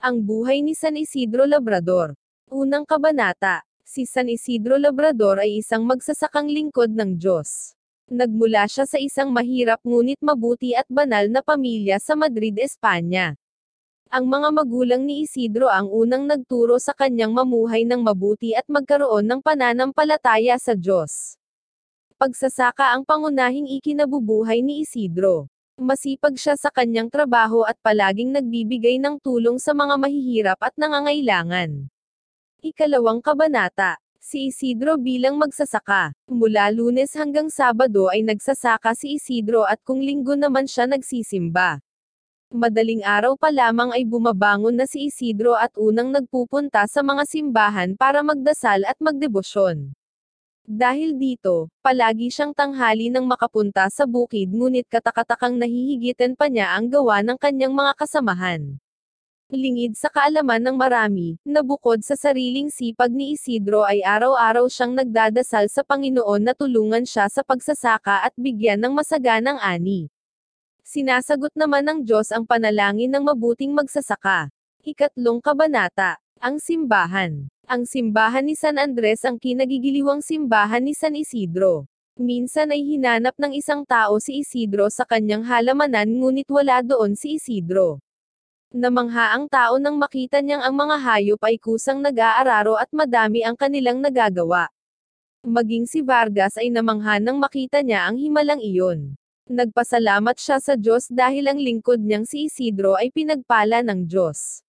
Ang buhay ni San Isidro Labrador. Unang kabanata. Si San Isidro Labrador ay isang magsasakang lingkod ng Diyos. Nagmula siya sa isang mahirap ngunit mabuti at banal na pamilya sa Madrid, Espanya. Ang mga magulang ni Isidro ang unang nagturo sa kanyang mamuhay ng mabuti at magkaroon ng pananampalataya sa Diyos. Pagsasaka ang pangunahing ikinabubuhay ni Isidro. Masipag siya sa kanyang trabaho at palaging nagbibigay ng tulong sa mga mahihirap at nangangailangan. Ikalawang kabanata. Si Isidro bilang magsasaka. Mula lunes hanggang sabado ay nagsasaka si Isidro at kung linggo naman siya nagsisimba. Madaling araw pa lamang ay bumabangon na si Isidro at unang nagpupunta sa mga simbahan para magdasal at magdebosyon. Dahil dito, palagi siyang tanghali nang makapunta sa bukid ngunit katakatakang nahihigitan pa niya ang gawa ng kanyang mga kasamahan. Lingid sa kaalaman ng marami, na bukod sa sariling sipag ni Isidro ay araw-araw siyang nagdadasal sa Panginoon na tulungan siya sa pagsasaka at bigyan ng masaganang ani. Sinasagot naman ng Diyos ang panalangin ng mabuting magsasaka. Ikatlong kabanata, ang simbahan. Ang simbahan ni San Andres ang kinagigiliwang simbahan ni San Isidro. Minsan ay hinanap ng isang tao si Isidro sa kanyang halamanan ngunit wala doon si Isidro. Namangha ang tao nang makita niyang ang mga hayop ay kusang nag-aararo at madami ang kanilang nagagawa. Maging si Vargas ay namangha nang makita niya ang himalang iyon. Nagpasalamat siya sa Diyos dahil ang lingkod niyang si Isidro ay pinagpala ng Diyos.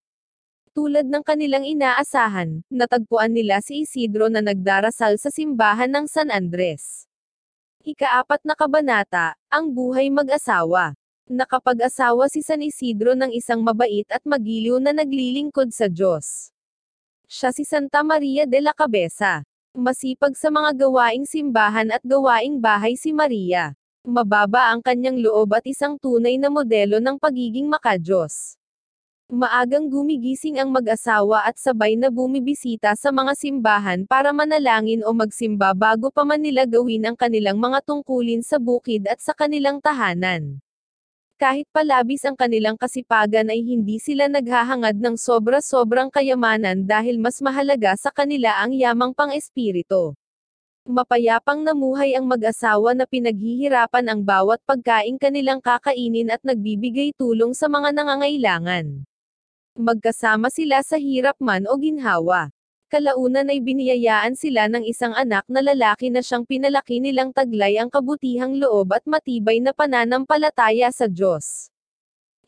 Tulad ng kanilang inaasahan, natagpuan nila si Isidro na nagdarasal sa simbahan ng San Andres. Ikaapat na kabanata, ang buhay mag-asawa. Nakapag-asawa si San Isidro ng isang mabait at magiliw na naglilingkod sa Diyos. Siya si Santa Maria de la Cabeza. Masipag sa mga gawaing simbahan at gawaing bahay si Maria. Mababa ang kanyang loob at isang tunay na modelo ng pagiging makajos. Maagang gumigising ang mag-asawa at sabay na bumibisita sa mga simbahan para manalangin o magsimba bago pa man nila gawin ang kanilang mga tungkulin sa bukid at sa kanilang tahanan. Kahit palabis ang kanilang kasipagan ay hindi sila naghahangad ng sobra-sobrang kayamanan dahil mas mahalaga sa kanila ang yamang pang-espirito. Mapayapang namuhay ang mag-asawa na pinaghihirapan ang bawat pagkain kanilang kakainin at nagbibigay tulong sa mga nangangailangan. Magkasama sila sa hirap man o ginhawa. Kalaunan ay biniyayaan sila ng isang anak na lalaki na siyang pinalaki nilang taglay ang kabutihang loob at matibay na pananampalataya sa Diyos.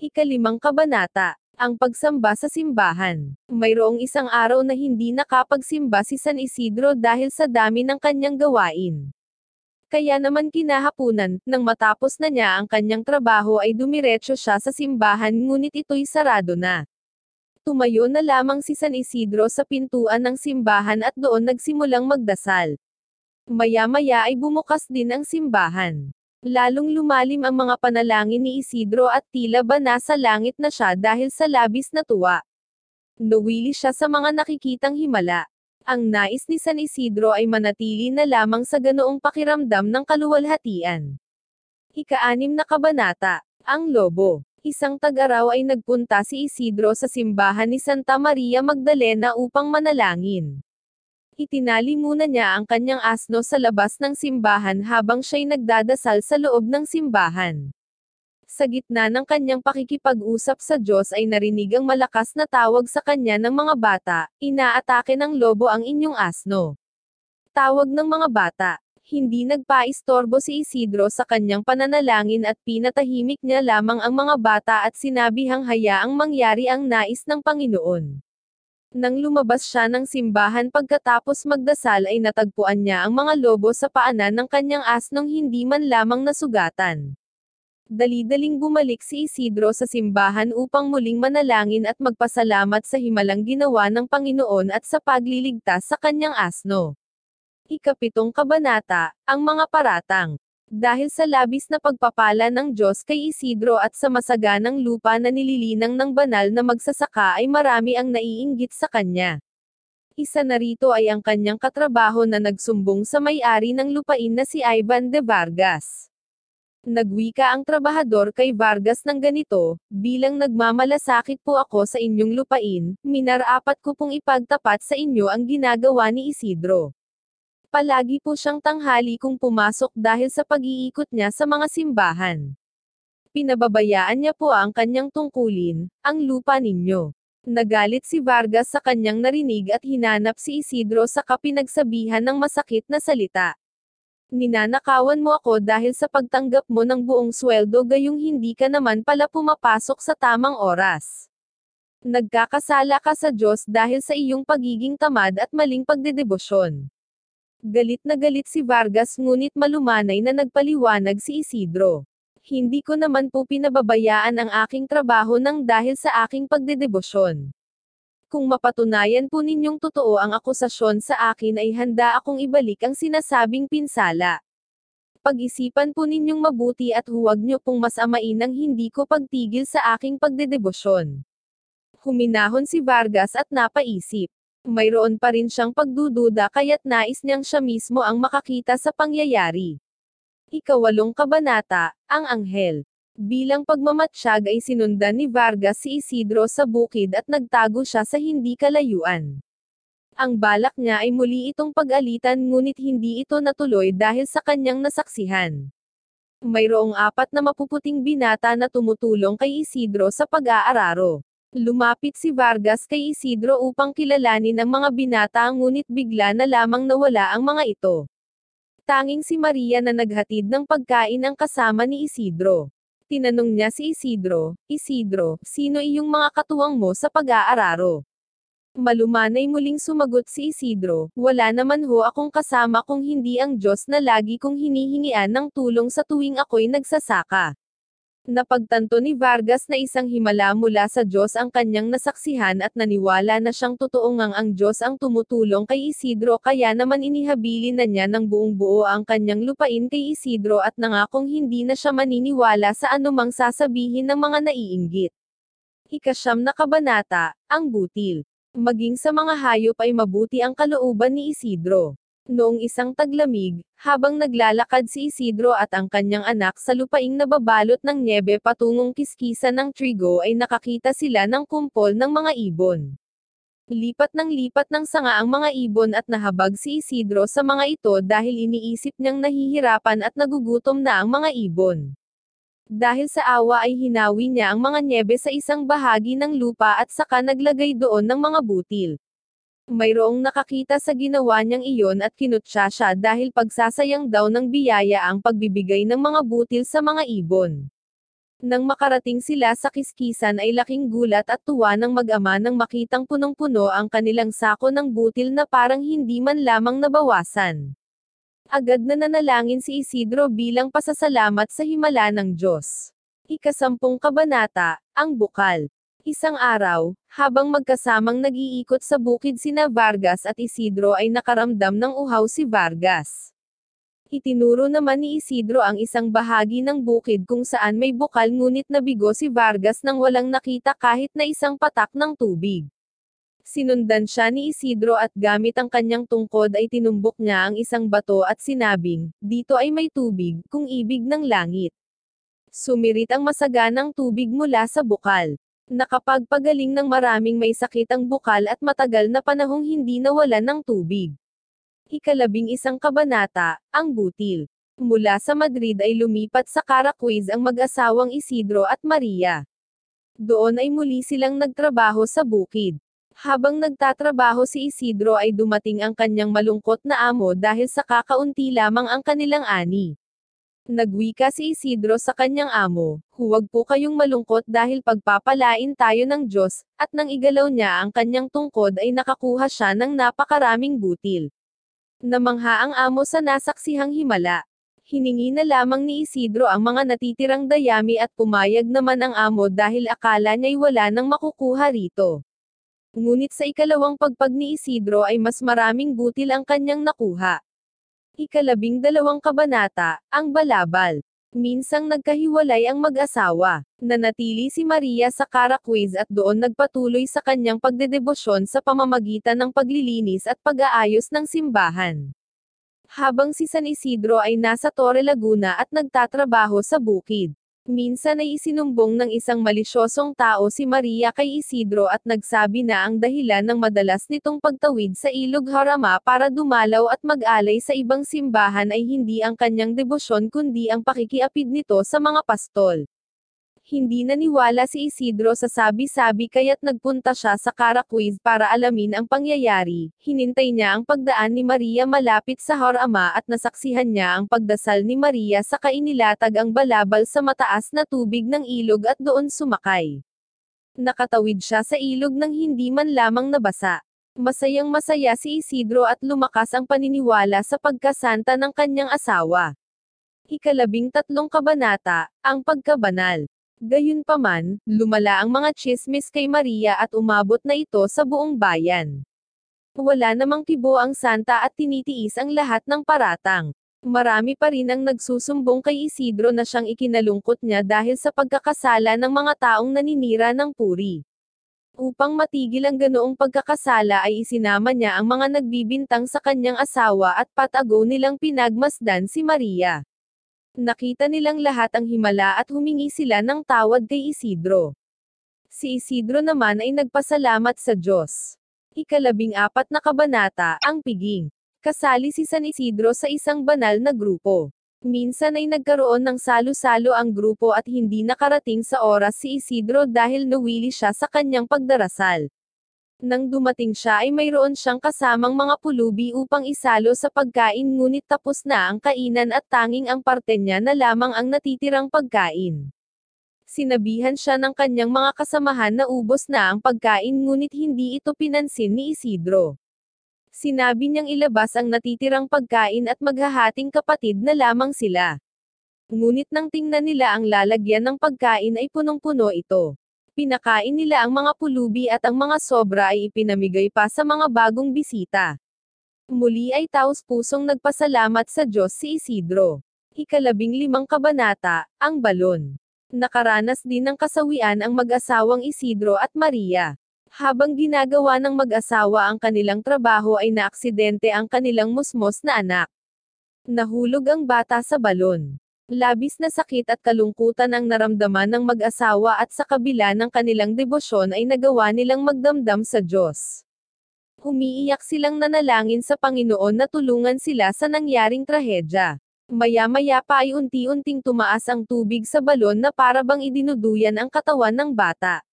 Ikalimang kabanata. Ang pagsamba sa simbahan. Mayroong isang araw na hindi nakapagsimba si San Isidro dahil sa dami ng kanyang gawain. Kaya naman kinahapunan, nang matapos na niya ang kanyang trabaho ay dumiretso siya sa simbahan ngunit ito'y sarado na. Tumayo na lamang si San Isidro sa pintuan ng simbahan at doon nagsimulang magdasal. Maya-maya ay bumukas din ang simbahan. Lalong lumalim ang mga panalangin ni Isidro at tila ba nasa langit na siya dahil sa labis na tuwa. Nawili siya sa mga nakikitang himala. Ang nais ni San Isidro ay manatili na lamang sa ganoong pakiramdam ng kaluwalhatian. Ika-anim na kabanata, ang lobo. Isang tag-araw ay nagpunta si Isidro sa simbahan ni Santa Maria Magdalena upang manalangin. Itinali muna niya ang kanyang asno sa labas ng simbahan habang siya'y nagdadasal sa loob ng simbahan. Sa gitna ng kanyang pakikipag-usap sa Diyos ay narinig ang malakas na tawag sa kanya ng mga bata, inaatake ng lobo ang inyong asno. Tawag ng mga bata, hindi nagpaistorbo si Isidro sa kanyang pananalangin at pinatahimik niya lamang ang mga bata at sinabihang hayaang mangyari ang nais ng Panginoon. Nang lumabas siya ng simbahan pagkatapos magdasal ay natagpuan niya ang mga lobo sa paanan ng kanyang asnong hindi man lamang nasugatan. Dali-daling bumalik si Isidro sa simbahan upang muling manalangin at magpasalamat sa himalang ginawa ng Panginoon at sa pagliligtas sa kanyang asno. Ikapitong kabanata, ang mga paratang. Dahil sa labis na pagpapala ng Diyos kay Isidro at sa masaganang lupa na nililinang ng banal na magsasaka ay marami ang naiinggit sa kanya. Isa na rito ay ang kanyang katrabaho na nagsumbong sa may-ari ng lupain na si Ivan de Vargas. Nagwika ang trabahador kay Vargas ng ganito, bilang nagmamalasakit po ako sa inyong lupain, minarapat ko pong ipagtapat sa inyo ang ginagawa ni Isidro. Palagi po siyang tanghali kung pumasok dahil sa pag-iikot niya sa mga simbahan. Pinababayaan niya po ang kanyang tungkulin, ang lupa ninyo. Nagalit si Vargas sa kanyang narinig at hinanap si Isidro sa kapinagsabihan ng masakit na salita. Ninanakawan mo ako dahil sa pagtanggap mo ng buong sweldo gayong hindi ka naman pala pumapasok sa tamang oras. Nagkakasala ka sa Diyos dahil sa iyong pagiging tamad at maling pagdedebosyon. Galit na galit si Vargas ngunit malumanay na nagpaliwanag si Isidro. Hindi ko naman po pinababayaan ang aking trabaho ng dahil sa aking pagdedebosyon. Kung mapatunayan po ninyong totoo ang akusasyon sa akin ay handa akong ibalik ang sinasabing pinsala. Pag-isipan po ninyong mabuti at huwag nyo pong masamain ang hindi ko pagtigil sa aking pagdedebosyon. Huminahon si Vargas at napaisip. Mayroon pa rin siyang pagdududa kaya't nais niyang siya mismo ang makakita sa pangyayari. Ikawalong kabanata, ang anghel. Bilang pagmamatsyag ay sinundan ni Vargas si Isidro sa bukid at nagtago siya sa hindi kalayuan. Ang balak niya ay muli itong pag-alitan ngunit hindi ito natuloy dahil sa kanyang nasaksihan. Mayroong apat na mapuputing binata na tumutulong kay Isidro sa pag-aararo. Lumapit si Vargas kay Isidro upang kilalanin ang mga binata ngunit bigla na lamang nawala ang mga ito. Tanging si Maria na naghatid ng pagkain ang kasama ni Isidro. Tinanong niya si Isidro, Isidro, sino iyong mga katuwang mo sa pag-aararo? Malumanay muling sumagot si Isidro, wala naman ho akong kasama kung hindi ang Diyos na lagi kong hinihingian ng tulong sa tuwing ako'y nagsasaka. Napagtanto ni Vargas na isang himala mula sa Diyos ang kanyang nasaksihan at naniwala na siyang totoo ngang ang Diyos ang tumutulong kay Isidro kaya naman inihabili na niya ng buong buo ang kanyang lupain kay Isidro at nangakong hindi na siya maniniwala sa anumang sasabihin ng mga naiinggit. Ikasyam na kabanata, ang butil. Maging sa mga hayop ay mabuti ang kalooban ni Isidro. Noong isang taglamig, habang naglalakad si Isidro at ang kanyang anak sa lupaing nababalot ng nyebe patungong kiskisa ng trigo ay nakakita sila ng kumpol ng mga ibon. Lipat ng lipat ng sanga ang mga ibon at nahabag si Isidro sa mga ito dahil iniisip niyang nahihirapan at nagugutom na ang mga ibon. Dahil sa awa ay hinawi niya ang mga nyebe sa isang bahagi ng lupa at saka naglagay doon ng mga butil. Mayroong nakakita sa ginawa niyang iyon at kinutsa siya dahil pagsasayang daw ng biyaya ang pagbibigay ng mga butil sa mga ibon. Nang makarating sila sa kiskisan ay laking gulat at tuwa ng mag-ama nang makitang punong-puno ang kanilang sako ng butil na parang hindi man lamang nabawasan. Agad na nanalangin si Isidro bilang pasasalamat sa himala ng Diyos. Ikasampung kabanata, ang bukal. Isang araw, habang magkasamang nag-iikot sa bukid sina Vargas at Isidro ay nakaramdam ng uhaw si Vargas. Itinuro naman ni Isidro ang isang bahagi ng bukid kung saan may bukal ngunit nabigo si Vargas nang walang nakita kahit na isang patak ng tubig. Sinundan siya ni Isidro at gamit ang kanyang tungkod ay tinumbok niya ang isang bato at sinabing, dito ay may tubig, kung ibig ng langit. Sumirit ang masaganang tubig mula sa bukal. Nakapagpagaling ng maraming may sakit ang bukal at matagal na panahong hindi nawalan ng tubig. Ikalabing isang kabanata, ang butil. Mula sa Madrid ay lumipat sa Caraquiz ang mag-asawang Isidro at Maria. Doon ay muli silang nagtrabaho sa bukid. Habang nagtatrabaho si Isidro ay dumating ang kanyang malungkot na amo dahil sa kakaunti lamang ang kanilang ani. Nagwika si Isidro sa kanyang amo, huwag po kayong malungkot dahil pagpapalain tayo ng Diyos, at nang igalaw niya ang kanyang tungkod ay nakakuha siya ng napakaraming butil. Namangha ang amo sa nasaksihang himala. Hiningi na lamang ni Isidro ang mga natitirang dayami at pumayag naman ang amo dahil akala niya'y wala nang makukuha rito. Ngunit sa ikalawang pagpag ni Isidro ay mas maraming butil ang kanyang nakuha. Ikalabing dalawang kabanata, ang balabal. Minsang nagkahiwalay ang mag-asawa. Nanatili si Maria sa Caraquiz at doon nagpatuloy sa kanyang pagdedebosyon sa pamamagitan ng paglilinis at pag-aayos ng simbahan. Habang si San Isidro ay nasa Torre Laguna at nagtatrabaho sa bukid. Minsan ay isinumbong ng isang malisyosong tao si Maria kay Isidro at nagsabi na ang dahilan ng madalas nitong pagtawid sa ilog Harama para dumalaw at mag-alay sa ibang simbahan ay hindi ang kanyang debosyon kundi ang pakikiapid nito sa mga pastol. Hindi naniwala si Isidro sa sabi-sabi kaya't nagpunta siya sa Caraquiz para alamin ang pangyayari. Hinintay niya ang pagdaan ni Maria malapit sa Harama at nasaksihan niya ang pagdasal ni Maria sa kainilatag ang balabal sa mataas na tubig ng ilog at doon sumakay. Nakatawid siya sa ilog nang hindi man lamang nabasa. Masayang masaya si Isidro at lumakas ang paniniwala sa pagkasanta ng kanyang asawa. Ikalabing tatlong kabanata, ang pagkabanal. Gayunpaman, lumala ang mga chismis kay Maria at umabot na ito sa buong bayan. Wala namang tibo ang santa at tinitiis ang lahat ng paratang. Marami pa rin ang nagsusumbong kay Isidro na siyang ikinalungkot niya dahil sa pagkakasala ng mga taong naninira ng puri. Upang matigil ang ganoong pagkakasala ay isinama niya ang mga nagbibintang sa kanyang asawa at patago nilang pinagmasdan si Maria. Nakita nilang lahat ang himala at humingi sila ng tawad kay Isidro. Si Isidro naman ay nagpasalamat sa Diyos. Ikalabing apat na kabanata, ang piging. Kasali si San Isidro sa isang banal na grupo. Minsan ay nagkaroon ng salo-salo ang grupo at hindi nakarating sa oras si Isidro dahil nawili siya sa kanyang pagdarasal. Nang dumating siya ay mayroon siyang kasamang mga pulubi upang isalo sa pagkain ngunit tapos na ang kainan at tanging ang parte niya na lamang ang natitirang pagkain. Sinabihan siya ng kanyang mga kasamahan na ubos na ang pagkain ngunit hindi ito pinansin ni Isidro. Sinabi niyang ilabas ang natitirang pagkain at maghahating kapatid na lamang sila. Ngunit nang tingnan nila ang lalagyan ng pagkain ay punong-puno ito. Pinakain nila ang mga pulubi at ang mga sobra ay ipinamigay pa sa mga bagong bisita. Muli ay taos pusong nagpasalamat sa Diyos si Isidro. Ikalabing limang kabanata, ang balon. Nakaranas din ng kasawian ang mag-asawang Isidro at Maria. Habang ginagawa ng mag-asawa ang kanilang trabaho ay naaksidente ang kanilang musmos na anak. Nahulog ang bata sa balon. Labis na sakit at kalungkutan ang naramdaman ng mag-asawa at sa kabila ng kanilang debosyon ay nagawa nilang magdamdam sa Diyos. Umiiyak silang nanalangin sa Panginoon na tulungan sila sa nangyaring trahedya. Maya-maya pa ay unti-unting tumaas ang tubig sa balon na para bang idinuduyan ang katawan ng bata.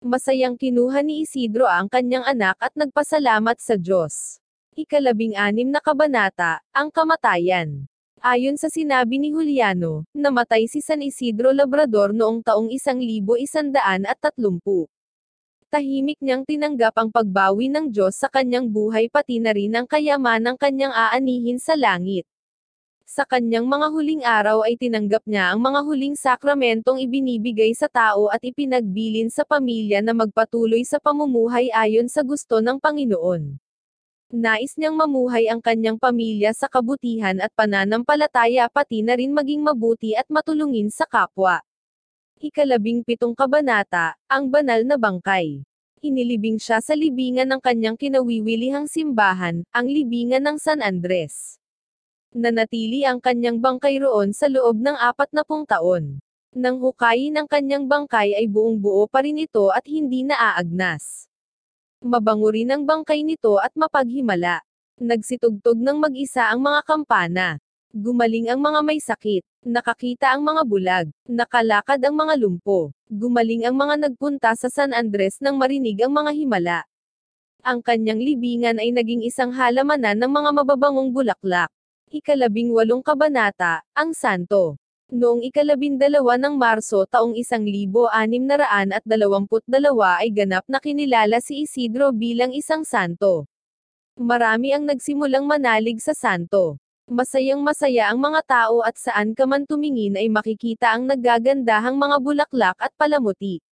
Masayang kinuha ni Isidro ang kanyang anak at nagpasalamat sa Diyos. Ikalabing anim na kabanata, ang kamatayan. Ayon sa sinabi ni Juliano, namatay si San Isidro Labrador noong taong 1130. Tahimik niyang tinanggap ang pagbawi ng Diyos sa kanyang buhay pati na rin ang kayamanang kanyang aanihin sa langit. Sa kanyang mga huling araw ay tinanggap niya ang mga huling sakramentong ibinibigay sa tao at ipinagbilin sa pamilya na magpatuloy sa pamumuhay ayon sa gusto ng Panginoon. Nais niyang mamuhay ang kanyang pamilya sa kabutihan at pananampalataya pati na rin maging mabuti at matulungin sa kapwa. Ikalabing pitong kabanata, ang banal na bangkay. Inilibing siya sa libingan ng kanyang kinawiwilihang simbahan, ang libingan ng San Andres. Nanatili ang kanyang bangkay roon sa loob ng apat na pung taon. Nang hukayin ang kanyang bangkay ay buong buo pa rin ito at hindi naaagnas. Mabango rin ang bangkay nito at mapaghimala. Nagsitugtog ng mag-isa ang mga kampana. Gumaling ang mga may sakit. Nakakita ang mga bulag. Nakalakad ang mga lumpo. Gumaling ang mga nagpunta sa San Andres nang marinig ang mga himala. Ang kanyang libingan ay naging isang halamanan ng mga mababangong bulaklak. Ikalabing walong kabanata, ang santo. Noong ikalabindalawa ng Marso taong 1622 ay ganap na kinilala si Isidro bilang isang santo. Marami ang nagsimulang manalig sa santo. Masayang masaya ang mga tao at saan ka man tumingin ay makikita ang naggagandahang mga bulaklak at palamuti.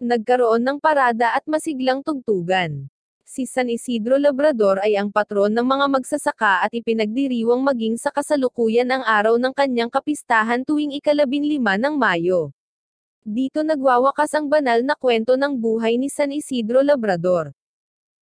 Nagkaroon ng parada at masiglang tugtugan si San Isidro Labrador ay ang patron ng mga magsasaka at ipinagdiriwang maging sa kasalukuyan ang araw ng kanyang kapistahan tuwing ikalabinlima ng Mayo. Dito nagwawakas ang banal na kwento ng buhay ni San Isidro Labrador.